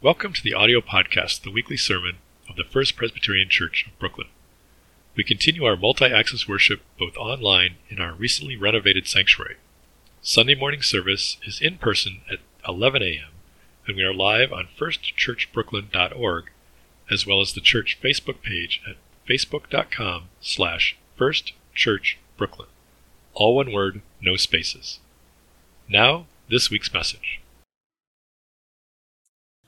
Welcome to the audio podcast, the weekly sermon of the First Presbyterian Church of Brooklyn. We continue our multi access worship both online in our recently renovated sanctuary. Sunday morning service is in person at 11 a.m., and we are live on firstchurchbrooklyn.org, as well as the church Facebook page at facebook.com slash firstchurchbrooklyn. All one word, no spaces. Now, this week's message.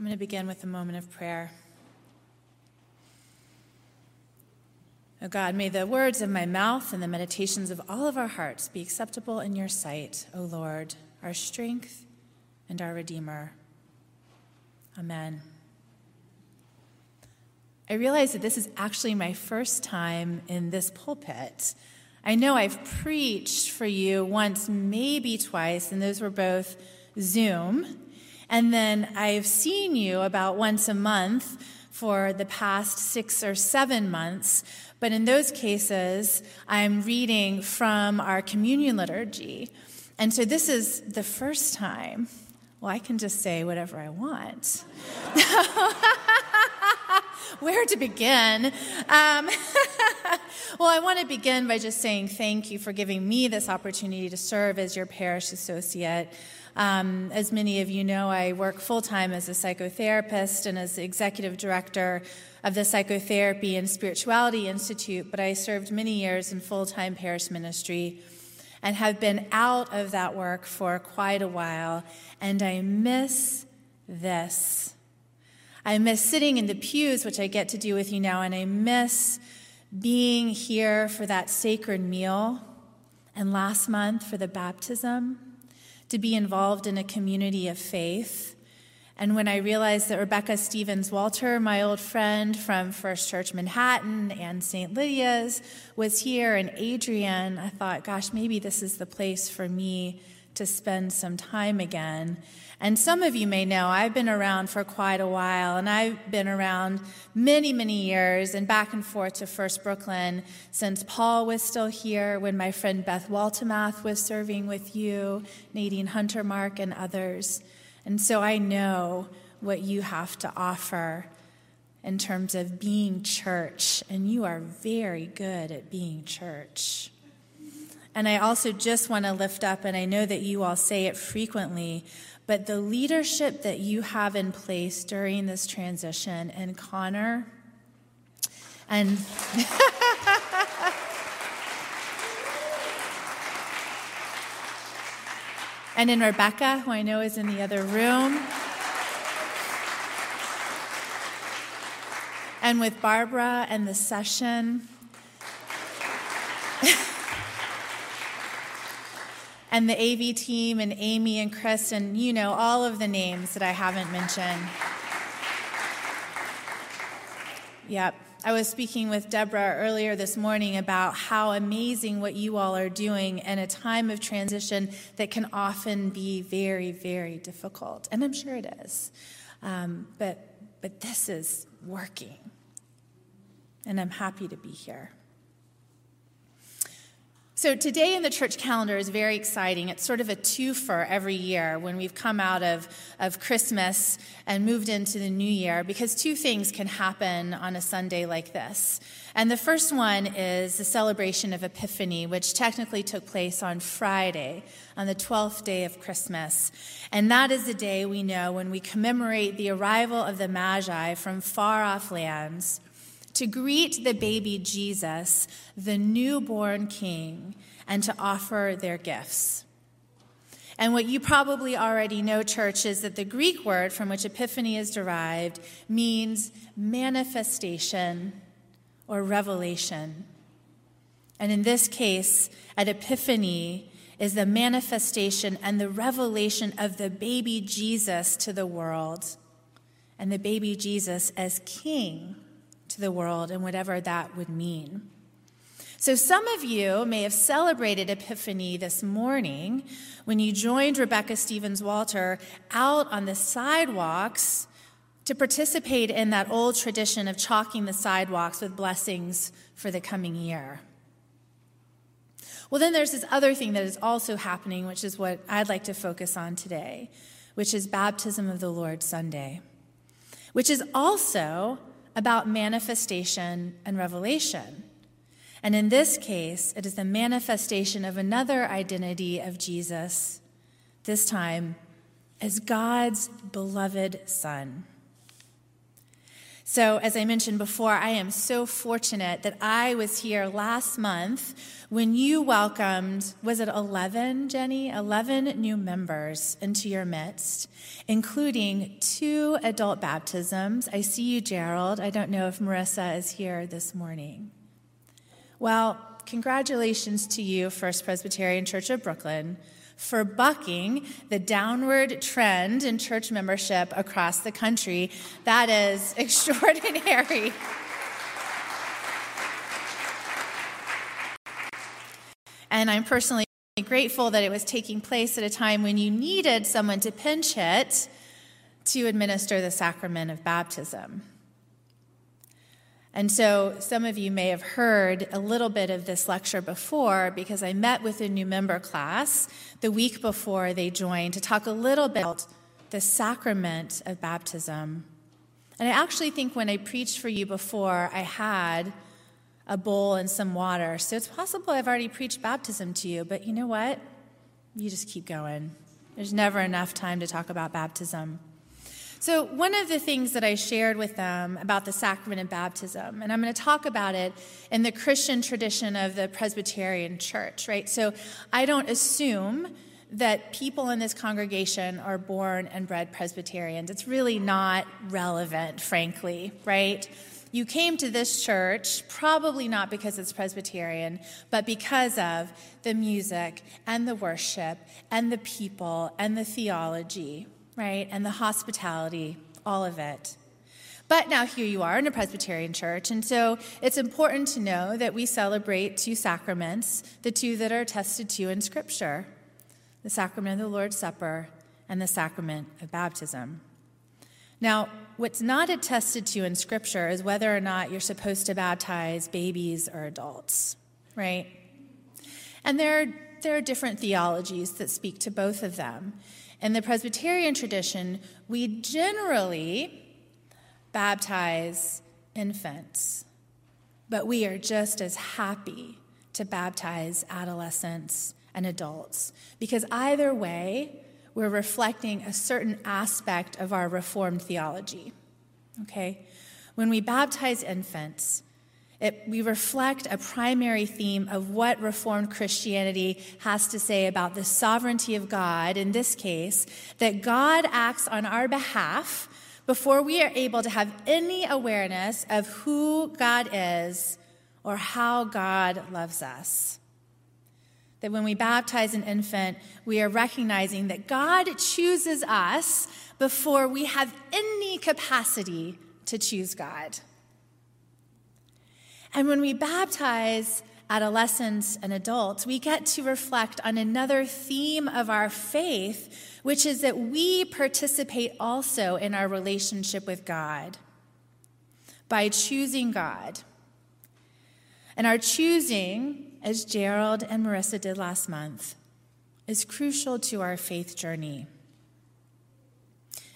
I'm going to begin with a moment of prayer. Oh God, may the words of my mouth and the meditations of all of our hearts be acceptable in your sight, O Lord, our strength and our Redeemer. Amen. I realize that this is actually my first time in this pulpit. I know I've preached for you once, maybe twice, and those were both Zoom. And then I've seen you about once a month for the past six or seven months. But in those cases, I'm reading from our communion liturgy. And so this is the first time. Well, I can just say whatever I want. Where to begin? Um, well, I want to begin by just saying thank you for giving me this opportunity to serve as your parish associate. Um, as many of you know, I work full time as a psychotherapist and as the executive director of the Psychotherapy and Spirituality Institute, but I served many years in full time parish ministry and have been out of that work for quite a while, and I miss this. I miss sitting in the pews, which I get to do with you now, and I miss being here for that sacred meal, and last month for the baptism to be involved in a community of faith. And when I realized that Rebecca Stevens Walter, my old friend from First Church Manhattan and St. Lydia's, was here, and Adrian, I thought, gosh, maybe this is the place for me to spend some time again. And some of you may know I've been around for quite a while, and I've been around many, many years and back and forth to First Brooklyn since Paul was still here, when my friend Beth Waltemath was serving with you, Nadine Huntermark, and others. And so I know what you have to offer in terms of being church, and you are very good at being church. And I also just want to lift up, and I know that you all say it frequently, but the leadership that you have in place during this transition, and Connor, and and in Rebecca, who I know is in the other room, and with Barbara and the session. and the AV team and Amy and Chris and you know all of the names that I haven't mentioned. Yep. I was speaking with Deborah earlier this morning about how amazing what you all are doing in a time of transition that can often be very, very difficult. And I'm sure it is. Um, but, but this is working. And I'm happy to be here. So, today in the church calendar is very exciting. It's sort of a twofer every year when we've come out of, of Christmas and moved into the new year, because two things can happen on a Sunday like this. And the first one is the celebration of Epiphany, which technically took place on Friday, on the 12th day of Christmas. And that is the day we know when we commemorate the arrival of the Magi from far off lands to greet the baby Jesus, the newborn king, and to offer their gifts. And what you probably already know, church, is that the Greek word from which Epiphany is derived means manifestation or revelation. And in this case, at Epiphany is the manifestation and the revelation of the baby Jesus to the world, and the baby Jesus as king to the world and whatever that would mean. So, some of you may have celebrated Epiphany this morning when you joined Rebecca Stevens Walter out on the sidewalks to participate in that old tradition of chalking the sidewalks with blessings for the coming year. Well, then there's this other thing that is also happening, which is what I'd like to focus on today, which is Baptism of the Lord Sunday. which is also about manifestation and revelation. And in this case, it is the manifestation of another identity of Jesus, this time as God's beloved Son. So, as I mentioned before, I am so fortunate that I was here last month when you welcomed, was it 11, Jenny? 11 new members into your midst, including two adult baptisms. I see you, Gerald. I don't know if Marissa is here this morning. Well, congratulations to you, First Presbyterian Church of Brooklyn for bucking the downward trend in church membership across the country. That is extraordinary. And I'm personally grateful that it was taking place at a time when you needed someone to pinch hit to administer the sacrament of baptism. And so some of you may have heard a little bit of this lecture before because I met with a new member class the week before they joined to talk a little bit about the sacrament of baptism. And I actually think when I preached for you before, I had a bowl and some water. So it's possible I've already preached baptism to you, but you know what? You just keep going. There's never enough time to talk about baptism. So, one of the things that I shared with them about the sacrament of baptism, and I'm going to talk about it in the Christian tradition of the Presbyterian Church, right? So, I don't assume that people in this congregation are born and bred Presbyterians. It's really not relevant, frankly, right? You came to this church probably not because it's Presbyterian, but because of the music and the worship and the people and the theology, right? And the hospitality, all of it. But now here you are in a Presbyterian church, and so it's important to know that we celebrate two sacraments, the two that are attested to in Scripture the sacrament of the Lord's Supper and the sacrament of baptism. Now, what's not attested to in Scripture is whether or not you're supposed to baptize babies or adults, right? And there are, there are different theologies that speak to both of them. In the Presbyterian tradition, we generally baptize infants, but we are just as happy to baptize adolescents and adults because either way, we're reflecting a certain aspect of our Reformed theology. Okay? When we baptize infants, it, we reflect a primary theme of what Reformed Christianity has to say about the sovereignty of God, in this case, that God acts on our behalf before we are able to have any awareness of who God is or how God loves us. That when we baptize an infant, we are recognizing that God chooses us before we have any capacity to choose God. And when we baptize adolescents and adults, we get to reflect on another theme of our faith, which is that we participate also in our relationship with God by choosing God. And our choosing, as Gerald and Marissa did last month, is crucial to our faith journey.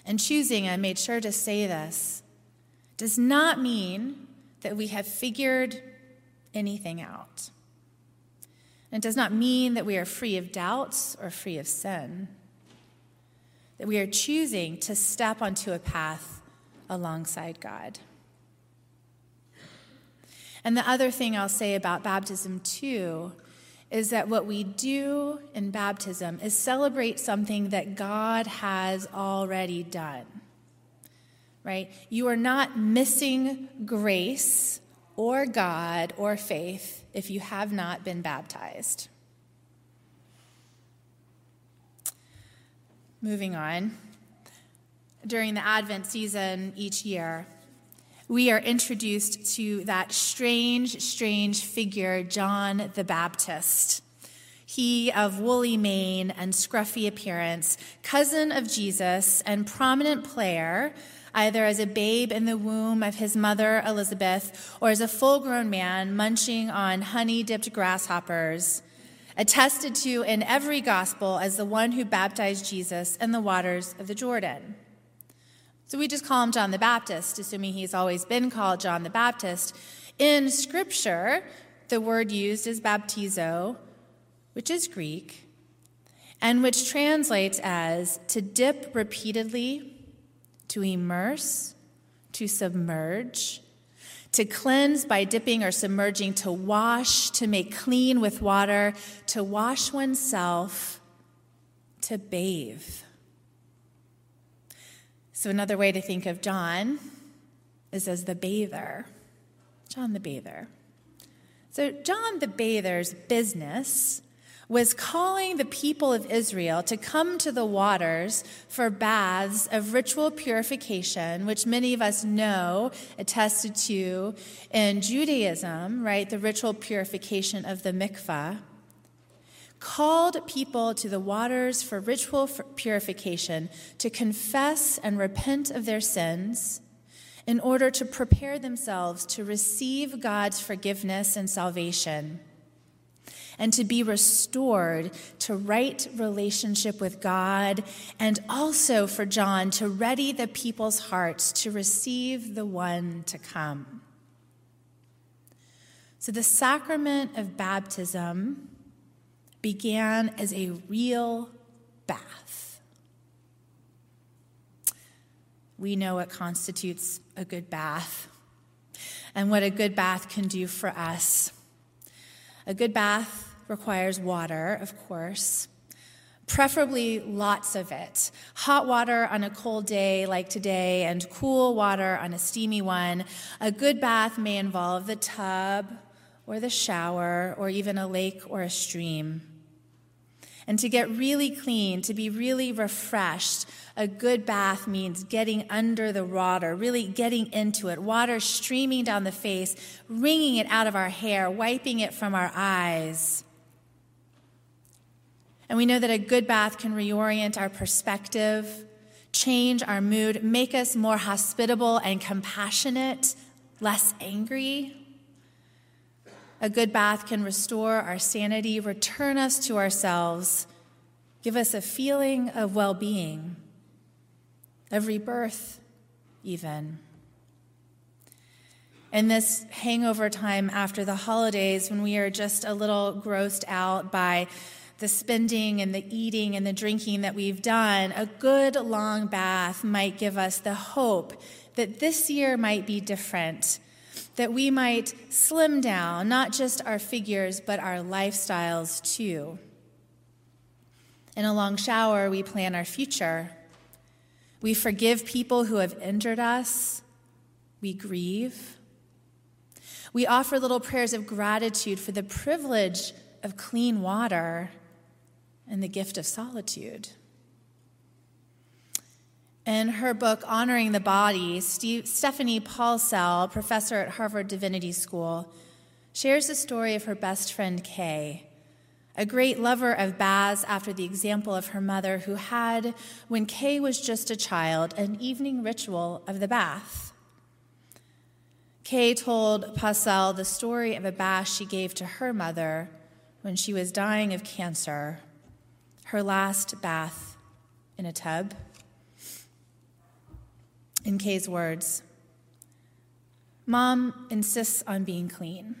And choosing, I made sure to say this, does not mean that we have figured anything out. And it does not mean that we are free of doubts or free of sin, that we are choosing to step onto a path alongside God. And the other thing I'll say about baptism, too, is that what we do in baptism is celebrate something that God has already done right? You are not missing grace or God or faith if you have not been baptized. Moving on. During the Advent season each year, we are introduced to that strange, strange figure, John the Baptist. He of woolly mane and scruffy appearance, cousin of Jesus and prominent player either as a babe in the womb of his mother Elizabeth or as a full grown man munching on honey dipped grasshoppers, attested to in every gospel as the one who baptized Jesus in the waters of the Jordan. So we just call him John the Baptist, assuming he's always been called John the Baptist. In Scripture, the word used is baptizo, which is Greek, and which translates as to dip repeatedly, to immerse, to submerge, to cleanse by dipping or submerging, to wash, to make clean with water, to wash oneself, to bathe. So, another way to think of John is as the bather. John the bather. So, John the bather's business was calling the people of Israel to come to the waters for baths of ritual purification, which many of us know attested to in Judaism, right? The ritual purification of the mikvah. Called people to the waters for ritual purification to confess and repent of their sins in order to prepare themselves to receive God's forgiveness and salvation and to be restored to right relationship with God, and also for John to ready the people's hearts to receive the one to come. So the sacrament of baptism began as a real bath. We know what constitutes a good bath and what a good bath can do for us. A good bath requires water, of course, preferably lots of it. Hot water on a cold day like today, and cool water on a steamy one. A good bath may involve the tub or the shower or even a lake or a stream. And to get really clean, to be really refreshed, a good bath means getting under the water, really getting into it, water streaming down the face, wringing it out of our hair, wiping it from our eyes. And we know that a good bath can reorient our perspective, change our mood, make us more hospitable and compassionate, less angry. A good bath can restore our sanity, return us to ourselves, give us a feeling of well being, of rebirth, even. In this hangover time after the holidays, when we are just a little grossed out by the spending and the eating and the drinking that we've done, a good long bath might give us the hope that this year might be different that we might slim down, not just our figures, but our lifestyles too. In a long shower, we plan our future. We forgive people who have injured us. We grieve. We offer little prayers of gratitude for the privilege of clean water and the gift of solitude. In her book, Honoring the Body, Steve, Stephanie Paulsell, professor at Harvard Divinity School, shares the story of her best friend Kay, a great lover of baths after the example of her mother, who had, when Kay was just a child, an evening ritual of the bath. Kay told Paulsell the story of a bath she gave to her mother when she was dying of cancer, her last bath in a tub. In Kay's words, Mom insists on being clean.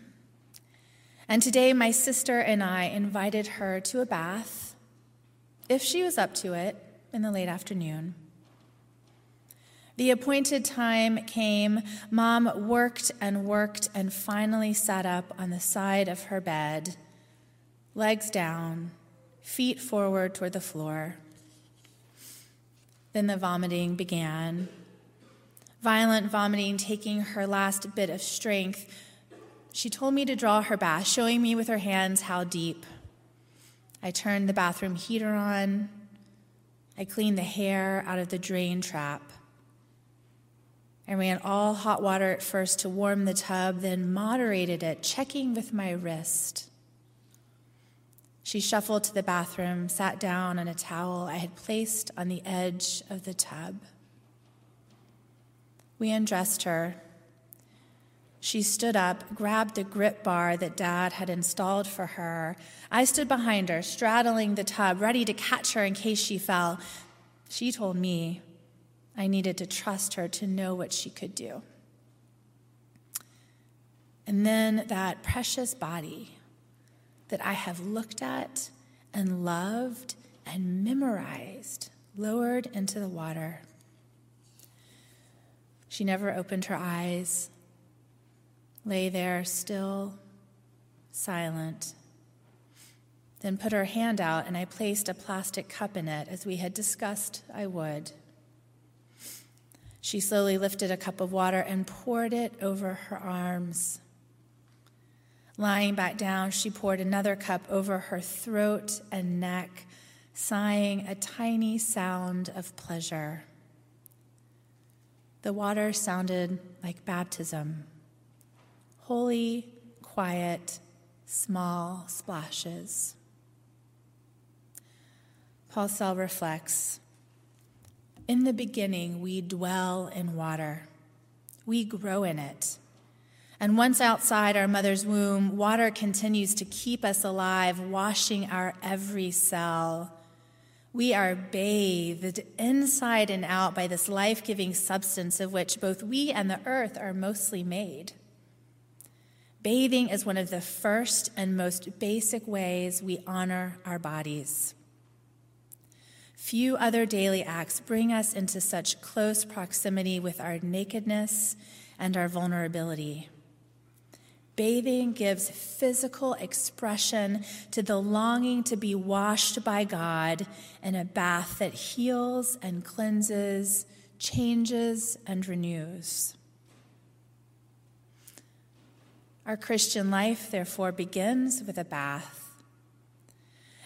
And today, my sister and I invited her to a bath, if she was up to it, in the late afternoon. The appointed time came. Mom worked and worked and finally sat up on the side of her bed, legs down, feet forward toward the floor. Then the vomiting began violent vomiting taking her last bit of strength, she told me to draw her bath, showing me with her hands how deep. I turned the bathroom heater on. I cleaned the hair out of the drain trap. I ran all hot water at first to warm the tub, then moderated it, checking with my wrist. She shuffled to the bathroom, sat down on a towel I had placed on the edge of the tub. We undressed her. She stood up, grabbed the grip bar that Dad had installed for her. I stood behind her, straddling the tub, ready to catch her in case she fell. She told me, I needed to trust her to know what she could do. And then that precious body that I have looked at and loved and memorized lowered into the water. She never opened her eyes, lay there still, silent, then put her hand out, and I placed a plastic cup in it as we had discussed I would. She slowly lifted a cup of water and poured it over her arms. Lying back down, she poured another cup over her throat and neck, sighing a tiny sound of pleasure. The water sounded like baptism holy, quiet, small splashes. Paulsell reflects In the beginning, we dwell in water, we grow in it. And once outside our mother's womb, water continues to keep us alive, washing our every cell. We are bathed inside and out by this life giving substance of which both we and the earth are mostly made. Bathing is one of the first and most basic ways we honor our bodies. Few other daily acts bring us into such close proximity with our nakedness and our vulnerability. Bathing gives physical expression to the longing to be washed by God in a bath that heals and cleanses, changes and renews. Our Christian life, therefore, begins with a bath.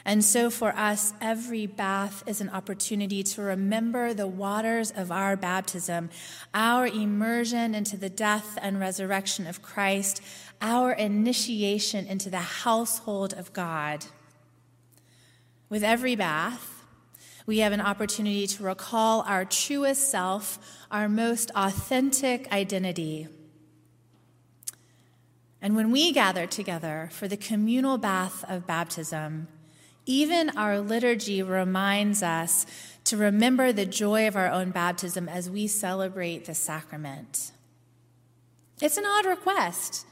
And so for us, every bath is an opportunity to remember the waters of our baptism, our immersion into the death and resurrection of Christ, our initiation into the household of God. With every bath, we have an opportunity to recall our truest self, our most authentic identity. And when we gather together for the communal bath of baptism, even our liturgy reminds us to remember the joy of our own baptism as we celebrate the sacrament. It's an odd request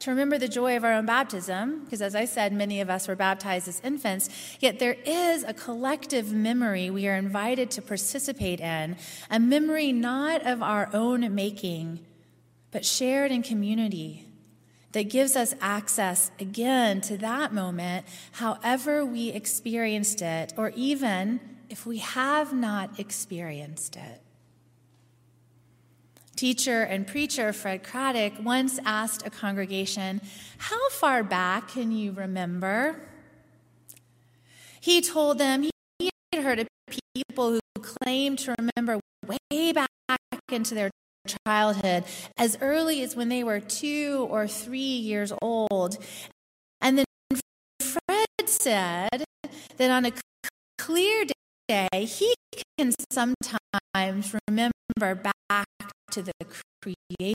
to remember the joy of our own baptism, because as I said, many of us were baptized as infants, yet there is a collective memory we are invited to participate in, a memory not of our own making, but shared in community that gives us access again to that moment, however we experienced it, or even if we have not experienced it. Teacher and preacher Fred Craddock once asked a congregation, How far back can you remember? He told them he had heard of people who claimed to remember way back into their childhood as early as when they were two or three years old. And then Fred said that on a clear day, he can sometimes remember back to the creation.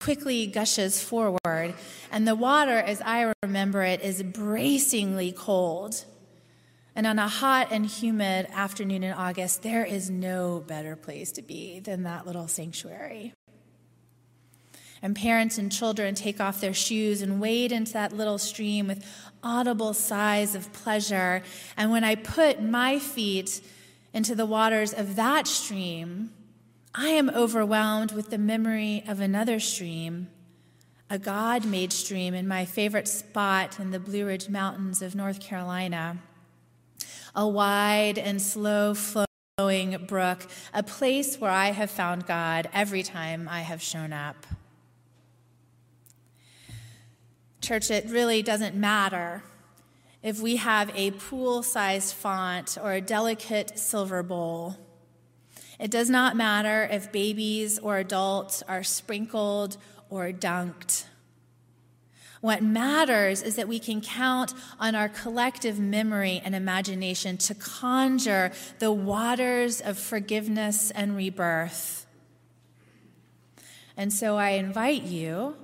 Quickly gushes forward, and the water, as I remember it, is bracingly cold. And on a hot and humid afternoon in August, there is no better place to be than that little sanctuary. And parents and children take off their shoes and wade into that little stream with audible sighs of pleasure. And when I put my feet into the waters of that stream, I am overwhelmed with the memory of another stream, a God made stream in my favorite spot in the Blue Ridge Mountains of North Carolina a wide and slow flowing brook, a place where I have found God every time I have shown up. Church, it really doesn't matter if we have a pool sized font or a delicate silver bowl. It does not matter if babies or adults are sprinkled or dunked. What matters is that we can count on our collective memory and imagination to conjure the waters of forgiveness and rebirth. And so I invite you,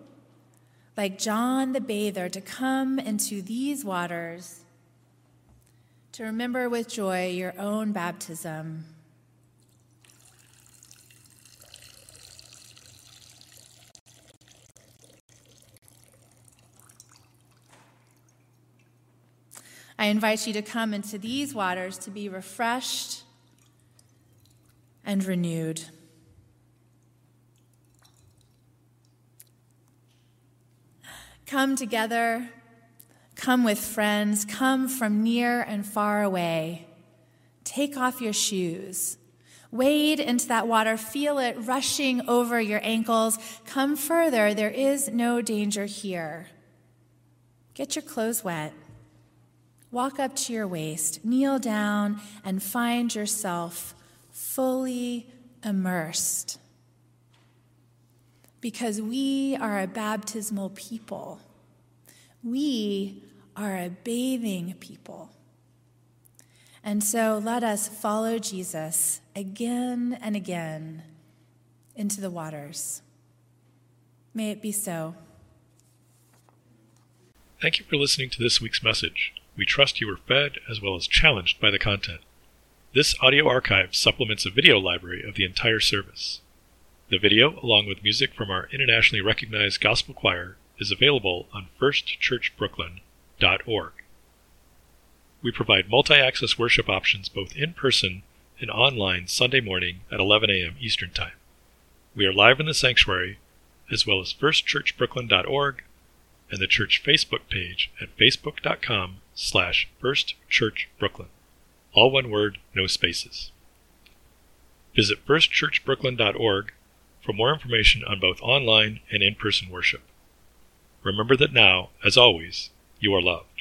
like John the Bather, to come into these waters, to remember with joy your own baptism I invite you to come into these waters to be refreshed and renewed. Come together, come with friends, come from near and far away. Take off your shoes. Wade into that water, feel it rushing over your ankles. Come further, there is no danger here. Get your clothes wet. Walk up to your waist, kneel down, and find yourself fully immersed because we are a baptismal people. We are a bathing people. And so let us follow Jesus again and again into the waters. May it be so. Thank you for listening to this week's message. We trust you were fed as well as challenged by the content. This audio archive supplements a video library of the entire service. The video, along with music from our internationally recognized gospel choir, is available on firstchurchbrooklyn.org. We provide multi access worship options both in person and online Sunday morning at 11 a.m. Eastern Time. We are live in the sanctuary, as well as firstchurchbrooklyn.org and the church Facebook page at facebook.com slash Brooklyn, All one word, no spaces. Visit firstchurchbrooklyn.org for more information on both online and in person worship. Remember that now, as always, you are loved.